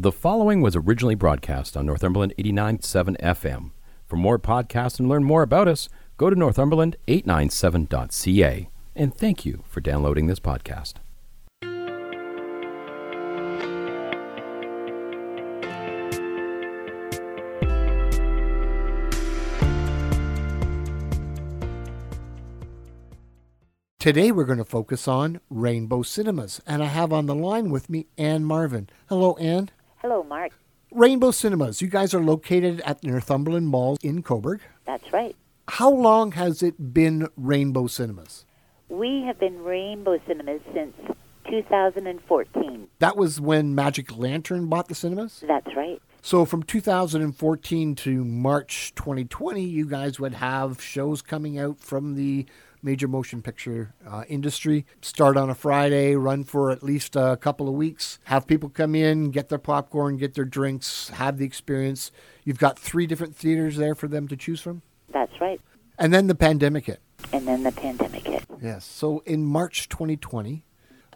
The following was originally broadcast on Northumberland 89.7 FM. For more podcasts and learn more about us, go to northumberland897.ca. And thank you for downloading this podcast. Today we're going to focus on Rainbow Cinemas, and I have on the line with me Anne Marvin. Hello, Anne. Hello, Mark. Rainbow Cinemas, you guys are located at Northumberland Mall in Cobourg. That's right. How long has it been Rainbow Cinemas? We have been Rainbow Cinemas since 2014. That was when Magic Lantern bought the cinemas? That's right. So from 2014 to March 2020, you guys would have shows coming out from the major motion picture uh, industry. Start on a Friday, run for at least a couple of weeks, have people come in, get their popcorn, get their drinks, have the experience. You've got three different theaters there for them to choose from. That's right. And then the pandemic hit. And then the pandemic hit. Yes. So in March 2020,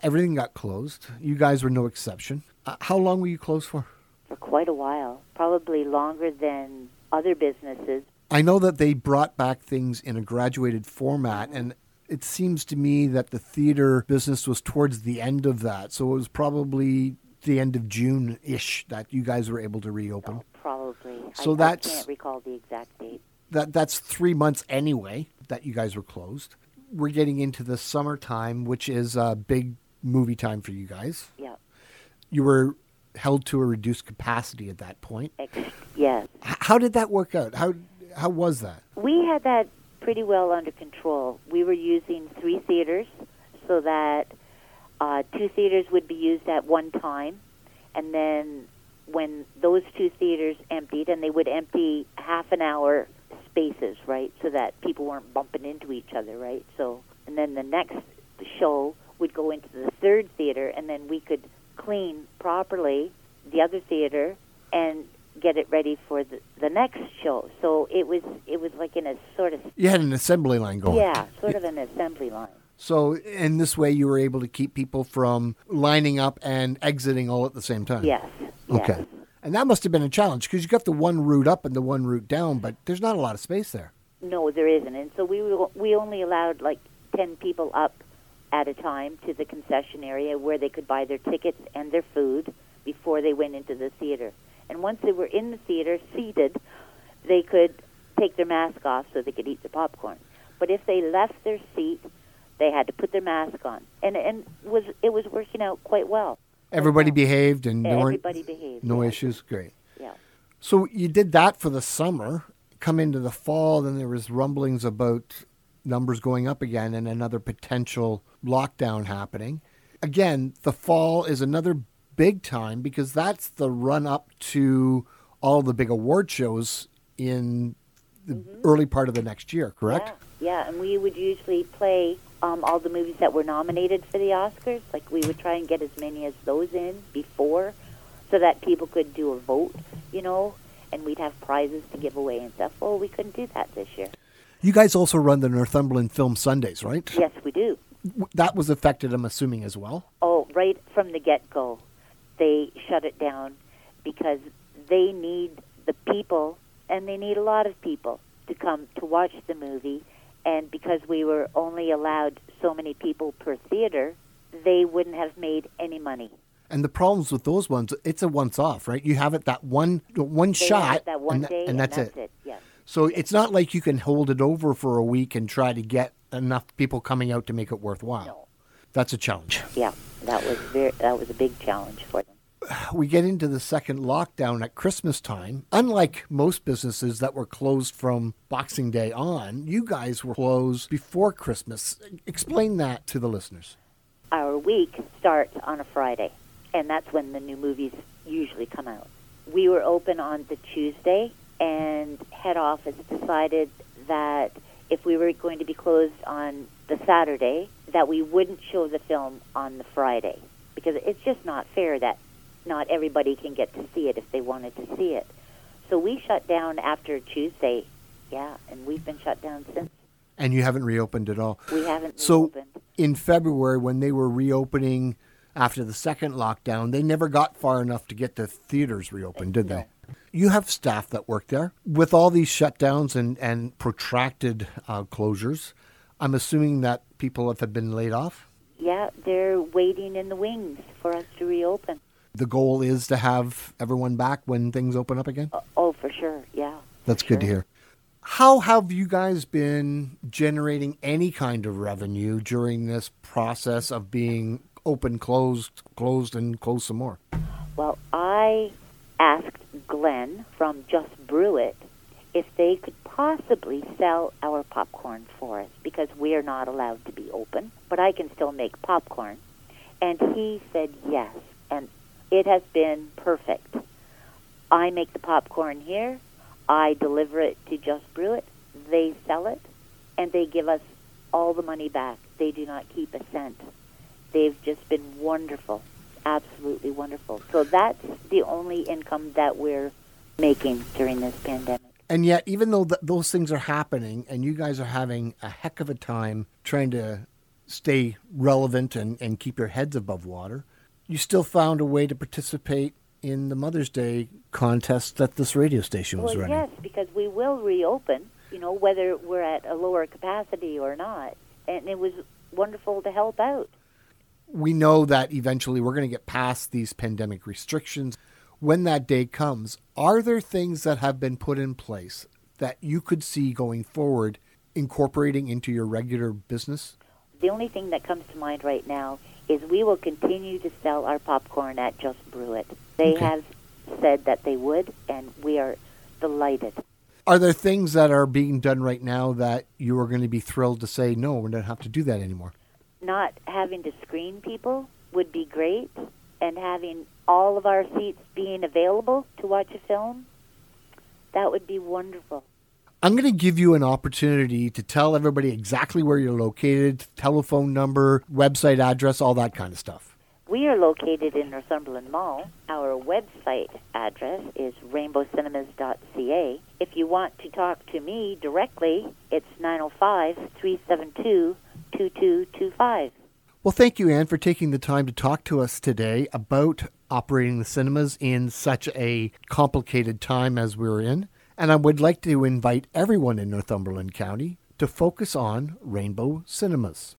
everything got closed. You guys were no exception. Uh, how long were you closed for? For quite a while, probably longer than other businesses. I know that they brought back things in a graduated format, and it seems to me that the theater business was towards the end of that. So it was probably the end of June ish that you guys were able to reopen. Oh, probably. So I, that's- I can't recall the exact date. That that's three months anyway that you guys were closed. We're getting into the summertime, which is a big movie time for you guys. Yeah. You were held to a reduced capacity at that point. Ex- yes. How did that work out? How how was that? We had that pretty well under control. We were using three theaters so that uh, two theaters would be used at one time, and then when those two theaters emptied, and they would empty half an hour spaces, right, so that people weren't bumping into each other, right? So, and then the next show would go into the third theater, and then we could clean properly the other theater and get it ready for the, the next show. So it was it was like in a sort of You had an assembly line going. yeah, sort of an assembly line. So in this way, you were able to keep people from lining up and exiting all at the same time. Yes. yes. Okay. And that must have been a challenge because you got the one route up and the one route down, but there's not a lot of space there. No, there isn't, and so we were, we only allowed like ten people up at a time to the concession area where they could buy their tickets and their food before they went into the theater. And once they were in the theater, seated, they could take their mask off so they could eat their popcorn. But if they left their seat, they had to put their mask on, and and was it was working out quite well. Everybody well. behaved and weren't Everybody behaved. no yeah. issues. Great. Yeah. So you did that for the summer. Come into the fall, then there was rumblings about numbers going up again and another potential lockdown happening. Again, the fall is another big time because that's the run up to all the big award shows in the early part of the next year, correct? Mm-hmm. Yeah, yeah, and we would usually play um, all the movies that were nominated for the Oscars. Like we would try and get as many as those in before, so that people could do a vote, you know, and we'd have prizes to give away and stuff. Well, we couldn't do that this year. You guys also run the Northumberland Film Sundays, right? Yes, we do. That was affected, I'm assuming, as well. Oh, right from the get go, they shut it down because they need the people, and they need a lot of people to come to watch the movie. And because we were only allowed so many people per theater, they wouldn't have made any money. And the problems with those ones, it's a once off, right? You have it that one one They shot, that one and, day, and that's, it. Yes. So it's not like you can hold it over for a week and try to get enough people coming out to make it worthwhile. No. That's a challenge. Yeah, that was very, that was a big challenge for. We get into the second lockdown at Christmas time. Unlike most businesses that were closed from Boxing Day on, you guys were closed before Christmas. Explain that to the listeners. our week starts on a Friday, and that's when the new movies usually come out. We were open on the Tuesday, and head office decided that if we were going to be closed on the Saturday, that we wouldn't show the film on the Friday because it's just not fair that not everybody can get to see it if they wanted to see it. So we shut down after Tuesday, yeah, and we've been shut down since. And you haven't reopened at all. We haven't So reopened. in February, when they were reopening after the second lockdown, they never got far enough to get the theaters reopened, did they? You have staff that work there. With all these shutdowns and, and protracted uh, closures, I'm assuming that people have been laid off? Yeah, they're waiting in the wings for us to reopen. The goal is to have everyone back when things open up again? Oh, oh for sure, yeah. That's good to hear. How have you guys been generating any kind of revenue during this process of being open, closed, closed, and closed some more? Well, I asked Glenn from Just Brew It if they could possibly sell our popcorn for us because we are not allowed to be open, but I can still make popcorn. And he said yes, and it has been perfect. I make the popcorn here, I deliver it to Just Brew It, they sell it, and they give us all the money back. They do not keep a cent. They've just been wonderful, absolutely wonderful. So that's the only income that we're making during this pandemic. And yet, even though th- those things are happening and you guys are having a heck of a time trying to stay relevant and, and keep your heads above water, you still found a way to participate in the Mother's Day contest that this radio station was well, running. Yes, because we will reopen, you know, whether we're at a lower capacity or not. And it was wonderful to help out. We know that eventually we're going to get past these pandemic restrictions. When that day comes, are there things that have been put in place that you could see going forward incorporating into your regular business? The only thing that comes to mind right now is we will continue to sell our popcorn at Just Brew It. They Okay. have said that they would, and we are delighted. Are there things that are being done right now that you are going to be thrilled to say, no, we don't have to do that anymore? Not having to screen people would be great, and having all of our seats being available to watch a film, that would be wonderful. I'm going to give you an opportunity to tell everybody exactly where you're located, telephone number, website address, all that kind of stuff. We are located in Northumberland Mall. Our website address is rainbowcinemas.ca. If you want to talk to me directly, it's 905 372 2225. Well, thank you, Anne, for taking the time to talk to us today about operating the cinemas in such a complicated time as we're in. And I would like to invite everyone in Northumberland County to focus on Rainbow Cinemas.